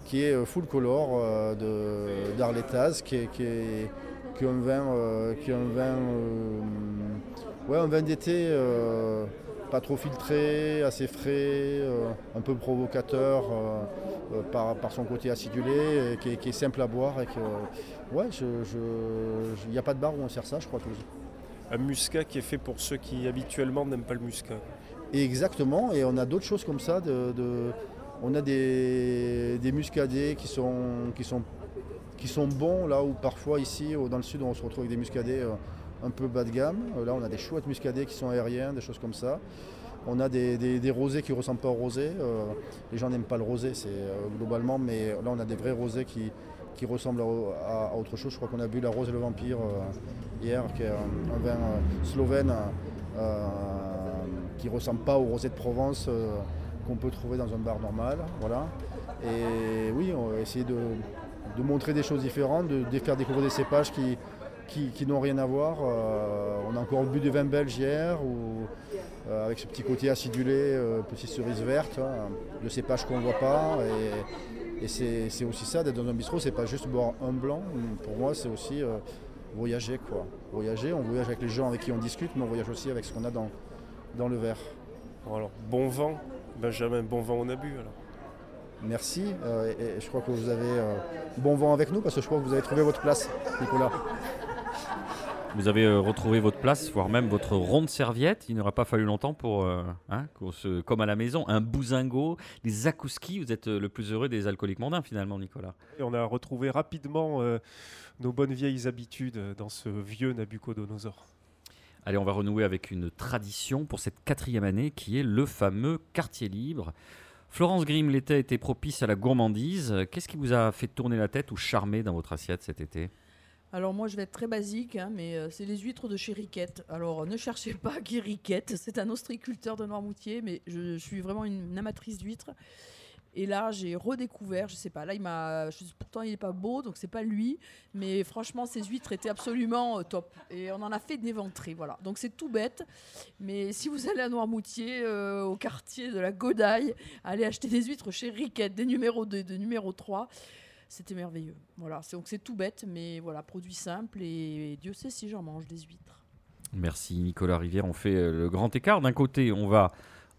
Qui est full color de, d'Arletaz, qui est, qui, est, qui est un vin, qui est un vin, ouais, un vin d'été. Pas trop filtré, assez frais, euh, un peu provocateur euh, euh, par, par son côté acidulé, et qui, est, qui est simple à boire. Et que, ouais, il n'y a pas de bar où on sert ça, je crois, à Toulouse. Un muscat qui est fait pour ceux qui habituellement n'aiment pas le muscat. Et exactement, et on a d'autres choses comme ça. De, de- on a des, des muscadets qui sont, qui, sont, qui sont bons, là où parfois ici, dans le sud, on se retrouve avec des muscadets un peu bas de gamme. Euh, Là, on a des chouettes muscadets qui sont aériens, des choses comme ça. On a des, des- rosés qui ne ressemblent pas au rosé. Euh, les gens n'aiment pas le rosé, c'est euh, globalement, mais là, on a des vrais rosés qui, ressemblent à, autre chose. Je crois qu'on a bu la rose et le vampire hier, qui est un, vin slovène qui ne ressemble pas au rosé de Provence qu'on peut trouver dans un bar normal. Voilà. Et oui, on va essayer de, montrer des choses différentes, de faire découvrir des cépages qui, qui, qui n'ont rien à voir. Euh, on a encore bu des vins belges hier, ou, euh, avec ce petit côté acidulé, euh, petite cerise verte, hein, de cépages qu'on ne voit pas. Et, et c'est aussi ça, d'être dans un bistrot, c'est pas juste boire un blanc. Pour moi, c'est aussi voyager. Quoi. Voyager, on voyage avec les gens avec qui on discute, mais on voyage aussi avec ce qu'on a dans, dans le verre. Bon, alors, bon vent, Benjamin, bon vent on a bu alors. Merci. euh, et, et je crois que vous avez euh, bon vent avec nous parce que je crois que vous avez trouvé votre place, Nicolas. Vous avez euh, retrouvé votre place, voire même votre ronde serviette. Il n'aura pas fallu longtemps pour, euh, hein, qu'on se- comme à la maison, un bousingot, des zakouskis. Vous êtes euh, le plus heureux des alcooliques mondains finalement, Nicolas. Et on a retrouvé rapidement nos bonnes vieilles habitudes dans ce vieux Nabucodonosor. Allez, on va renouer avec une tradition pour cette quatrième année qui est le fameux quartier libre. Florence Grimm, l'été a été propice à la gourmandise. Qu'est-ce qui vous a fait tourner la tête ou charmer dans votre assiette cet été? Alors moi je vais être très basique, hein, mais euh, c'est les huîtres de chez Riquette. Alors euh, ne cherchez pas qui Riquette, c'est un ostréiculteur de Noirmoutier, mais je, suis vraiment une, amatrice d'huîtres. Et là j'ai redécouvert, je sais pas, là il m'a, pourtant il est pas beau, donc c'est pas lui, mais franchement ces huîtres étaient absolument euh, top. Et on en a fait des ventrées, voilà. Donc c'est tout bête, mais si vous allez à Noirmoutier, au quartier de la Godaille, allez acheter des huîtres chez Riquette, des numéros 2, des numéros 3. C'était merveilleux. Voilà, c'est- donc c'est tout bête, mais voilà, produit simple et Dieu sait si j'en mange des huîtres. Merci Nicolas Rivière. On fait euh, le grand écart. D'un côté, on va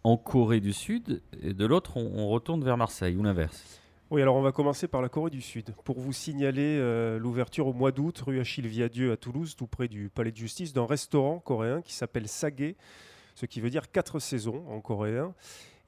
en Corée du Sud et de l'autre, on, on retourne vers Marseille ou l'inverse? Oui, alors on va commencer par la Corée du Sud. Pour vous signaler euh, l'ouverture au mois d'août, rue Achille Viadieu à Toulouse, tout près du palais de justice, d'un restaurant coréen qui s'appelle Sage, ce qui veut dire quatre saisons en coréen.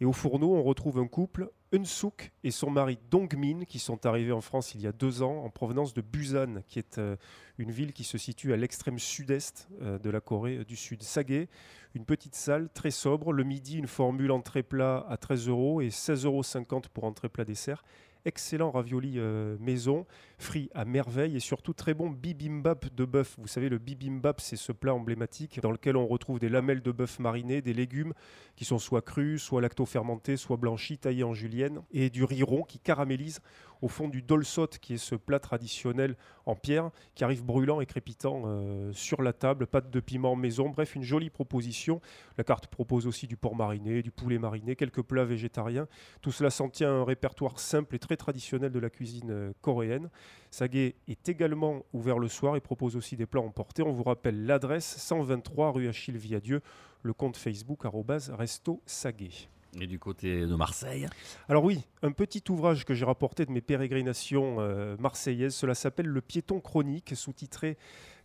Et au fourneau, on retrouve un couple, Eun-suk et son mari Dong-min, qui sont arrivés en France il y a deux ans en provenance de Busan, qui est euh, une ville qui se situe à l'extrême sud-est euh, de la Corée du Sud. Sage, une petite salle très sobre. Le midi, une formule entrée plat à 13 euros et 16,50 euros pour entrée plat dessert excellent ravioli euh, maison, frit à merveille et surtout très bon bibimbap de bœuf. Vous savez, le bibimbap, c'est ce plat emblématique dans lequel on retrouve des lamelles de bœuf marinées, des légumes qui sont soit crus, soit lacto-fermentés, soit blanchis, taillés en julienne, et du riz rond qui caramélise au fond du dolsot, qui est ce plat traditionnel en pierre, qui arrive brûlant et crépitant euh, sur la table, pâte de piment maison, bref, une jolie proposition. La carte propose aussi du porc mariné, du poulet mariné, quelques plats végétariens. Tout cela s'en tient à un répertoire simple et très traditionnel de la cuisine euh, coréenne. Sage est également ouvert le soir et propose aussi des plats emportés. On vous rappelle l'adresse 123 rue Achille Viadieu, le compte Facebook resto Sage. Et du côté de Marseille Alors oui, un petit ouvrage que j'ai rapporté de mes pérégrinations euh, marseillaises, cela s'appelle Le piéton chronique, sous-titré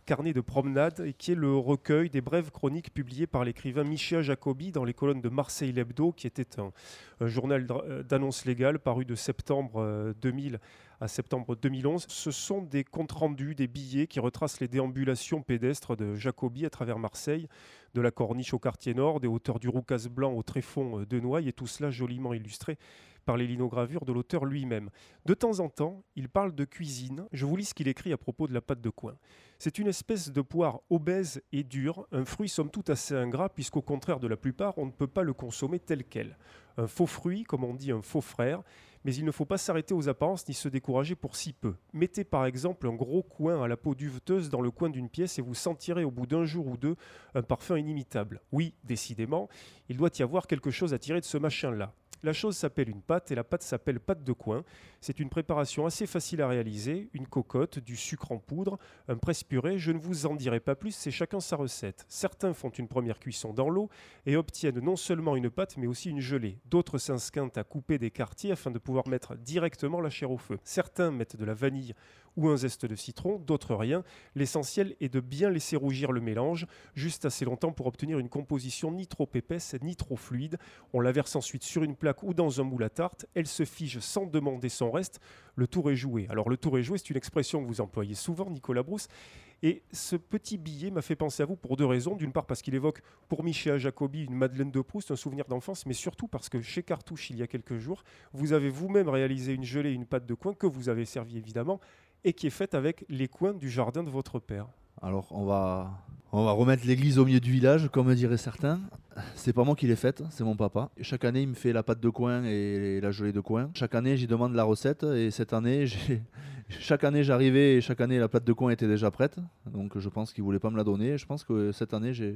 Carnet de promenade, qui est le recueil des brèves chroniques publiées par l'écrivain Michel Jacobi dans les colonnes de Marseille l'Hebdo, qui était un, journal euh, d'annonce légale paru de septembre euh, 2000 à septembre 2011. Ce sont des comptes rendus, des billets qui retracent les déambulations pédestres de Jacobi à travers Marseille, de la Corniche au quartier nord, des hauteurs du Roucas blanc au tréfonds euh, de Noailles, et tout cela joliment illustré par les linogravures de l'auteur lui-même. De temps en temps, il parle de cuisine. Je vous lis ce qu'il écrit à propos de la pâte de coin. C'est une espèce de poire obèse et dure, un fruit somme toute assez ingrat, puisqu'au contraire de la plupart, on ne peut pas le consommer tel quel. Un faux fruit, comme on dit un faux frère, mais il ne faut pas s'arrêter aux apparences ni se décourager pour si peu. Mettez par exemple un gros coin à la peau duveteuse dans le coin d'une pièce et vous sentirez au bout d'un jour ou deux un parfum inimitable. Oui, décidément, il doit y avoir quelque chose à tirer de ce machin-là. La chose s'appelle une pâte et la pâte s'appelle pâte de coin. C'est une préparation assez facile à réaliser, une cocotte, du sucre en poudre, un presse-purée, je ne vous en dirai pas plus, c'est chacun sa recette. Certains font une première cuisson dans l'eau et obtiennent non seulement une pâte mais aussi une gelée. D'autres s'insquintent à couper des quartiers afin de pouvoir mettre directement la chair au feu. Certains mettent de la vanille ou un zeste de citron, d'autres rien. L'essentiel est de bien laisser rougir le mélange, juste assez longtemps pour obtenir une composition ni trop épaisse ni trop fluide. On la verse ensuite sur une plaque ou dans un moule à tarte. Elle se fige sans demander son reste. Le tour est joué. Alors le tour est joué, c'est une expression que vous employez souvent, Nicolas Brousse. Et ce petit billet m'a fait penser à vous pour deux raisons. D'une part parce qu'il évoque pour Michel Jacobi une Madeleine de Proust, un souvenir d'enfance, mais surtout parce que chez Cartouche, il y a quelques jours, vous avez vous-même réalisé une gelée et une pâte de coin que vous avez servi évidemment et qui est faite avec les coins du jardin de votre père. Alors, on va, on va remettre l'église au milieu du village, comme diraient certains. C'est pas moi qui l'ai faite, c'est mon papa. Chaque année, il me fait la pâte de coin et la gelée de coin. Chaque année, j'y demande la recette. Et cette année, chaque année, j'arrivais et chaque année, la pâte de coin était déjà prête. Donc, je pense qu'il voulait pas me la donner. Je pense que cette année, je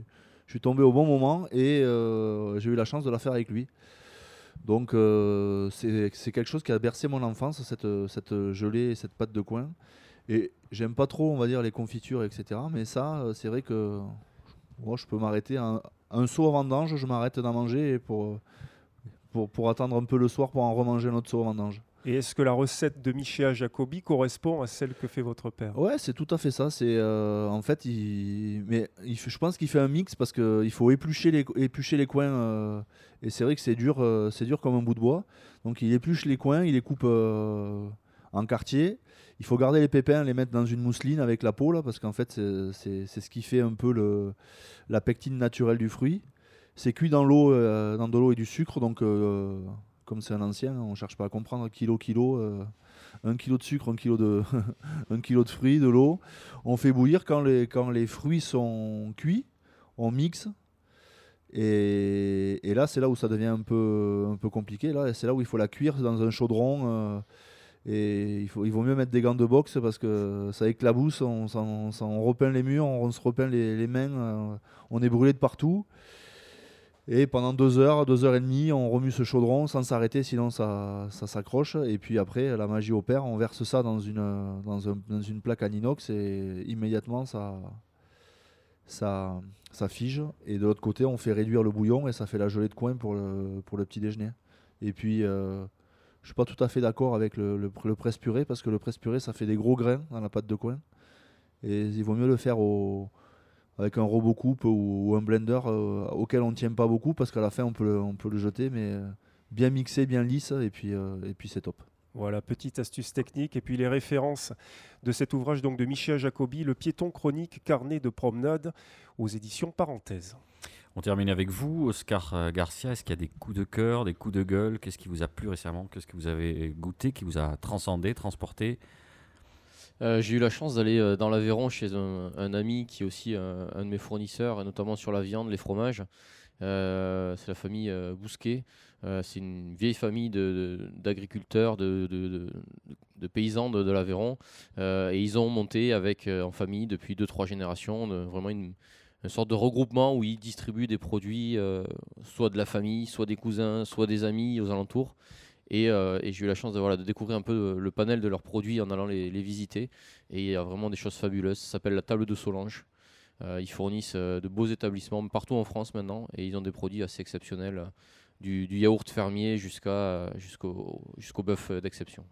suis tombé au bon moment et euh, j'ai eu la chance de la faire avec lui. Donc, euh, c'est quelque chose qui a bercé mon enfance, cette, cette gelée et cette pâte de coin. Et j'aime pas trop, on va dire, les confitures, etc. Mais ça, euh, c'est vrai que moi, je peux m'arrêter un, un saut à vendange, je m'arrête d'en manger pour, pour, pour attendre un peu le soir pour en remanger un autre saut à vendange. Et est-ce que la recette de Michéa Jacobi correspond à celle que fait votre père? Ouais, c'est tout à fait ça. C'est euh, en fait, mais je pense qu'il fait un mix parce qu'il faut éplucher les, éplucher les coins. euh, et c'est vrai que c'est dur, euh, c'est dur comme un bout de bois. Donc il épluche les coins, il les coupe en quartier. Il faut garder les pépins, les mettre dans une mousseline avec la peau là, parce qu'en fait c'est- ce qui fait un peu le, la pectine naturelle du fruit. C'est cuit dans l'eau, dans de l'eau et du sucre. Donc comme c'est un ancien, on cherche pas à comprendre kilo kilo. euh, un kilo de sucre, un kilo de, un kilo de fruits, de l'eau. On fait bouillir quand les, quand les fruits sont cuits, on mixe. Et, et là, c'est là où ça devient un peu, un peu compliqué. Là, c'est là où il faut la cuire dans un chaudron. euh, et il, faut, il vaut mieux mettre des gants de boxe parce que ça éclabousse, on, on repeint les murs, on se repeint les, les mains, euh, on est brûlé de partout. Et pendant deux heures, deux heures et demie, on remue ce chaudron sans s'arrêter, sinon ça, s'accroche. Et puis après, la magie opère, on verse ça dans une, plaque en inox et immédiatement ça, ça, fige. Et de l'autre côté, on fait réduire le bouillon et ça fait la gelée de coin pour le, petit déjeuner. Et puis, euh, je suis pas tout à fait d'accord avec le, le, le presse purée parce que le presse purée, ça fait des gros grains dans la pâte de coin. Et il vaut mieux le faire au, avec un robot coupe ou, ou un blender euh, auquel on ne tient pas beaucoup parce qu'à la fin on peut le, on peut le jeter mais euh, bien mixé, bien lisse et puis, euh, et puis c'est top. Voilà, petite astuce technique. Et puis les références de cet ouvrage donc de Michel Jacobi, Le piéton chronique, carnet de promenade, aux éditions Parenthèse. On termine avec vous, Oscar Garcia. Est-ce qu'il y a des coups de cœur, des coups de gueule? Qu'est-ce qui vous a plu récemment? Qu'est-ce que vous avez goûté, qui vous a transcendé, transporté? Euh, J'ai eu la chance d'aller euh, dans l'Aveyron chez un, ami qui est aussi un de mes fournisseurs, notamment sur la viande, les fromages. Euh, c'est la famille Bousquet. C'est une vieille famille d'agriculteurs, de, de- de- paysans de, l'Aveyron. Et ils ont monté avec, en famille depuis 2-3 générations vraiment une, une sorte de regroupement où ils distribuent des produits, soit de la famille, soit des cousins, soit des amis aux alentours. Et, euh, et j'ai eu la chance de, découvrir un peu euh, le panel de leurs produits en allant les, visiter. Et il y a vraiment des choses fabuleuses. Ça s'appelle la table de Solange. Euh, ils fournissent de beaux établissements partout en France maintenant. Et ils ont des produits assez exceptionnels. Du, yaourt fermier jusqu'au, bœuf d'exception.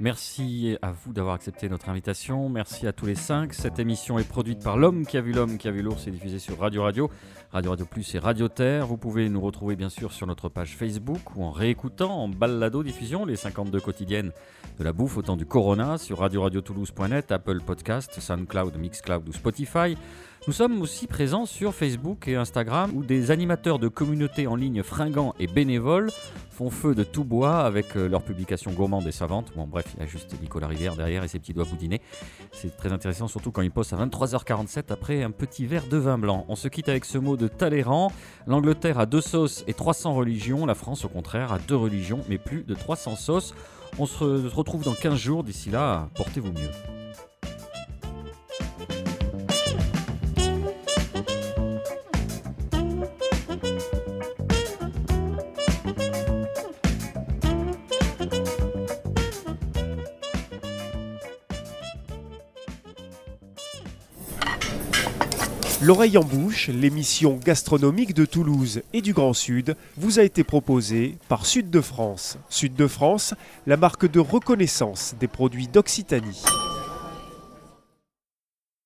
Merci à vous d'avoir accepté notre invitation. Merci à tous les cinq. Cette émission est produite par l'homme qui a vu l'homme qui a vu l'ours et diffusée sur Radio Radio, Radio Radio Plus et Radio Terre. Vous pouvez nous retrouver bien sûr sur notre page Facebook ou en réécoutant en balado diffusion les 52 quotidiennes de la bouffe au temps du Corona sur radio-radio-toulouse.net, Apple Podcast, SoundCloud, Mixcloud ou Spotify. Nous sommes aussi présents sur Facebook et Instagram où des animateurs de communautés en ligne fringants et bénévoles font feu de tout bois avec euh, leurs publications gourmandes et savantes. Bon, bref, il y a juste Nicolas Rivière derrière et ses petits doigts boudinés. C'est très intéressant, surtout quand il poste à 23h47 après un petit verre de vin blanc. On se quitte avec ce mot de Talleyrand. L'Angleterre a deux sauces et 300 religions. La France, au contraire, a deux religions, mais plus de 300 sauces. On se retrouve dans 15 jours. D'ici là, portez-vous mieux. L'oreille en bouche, l'émission gastronomique de Toulouse et du Grand Sud, vous a été proposée par Sud de France. Sud de France, la marque de reconnaissance des produits d'Occitanie.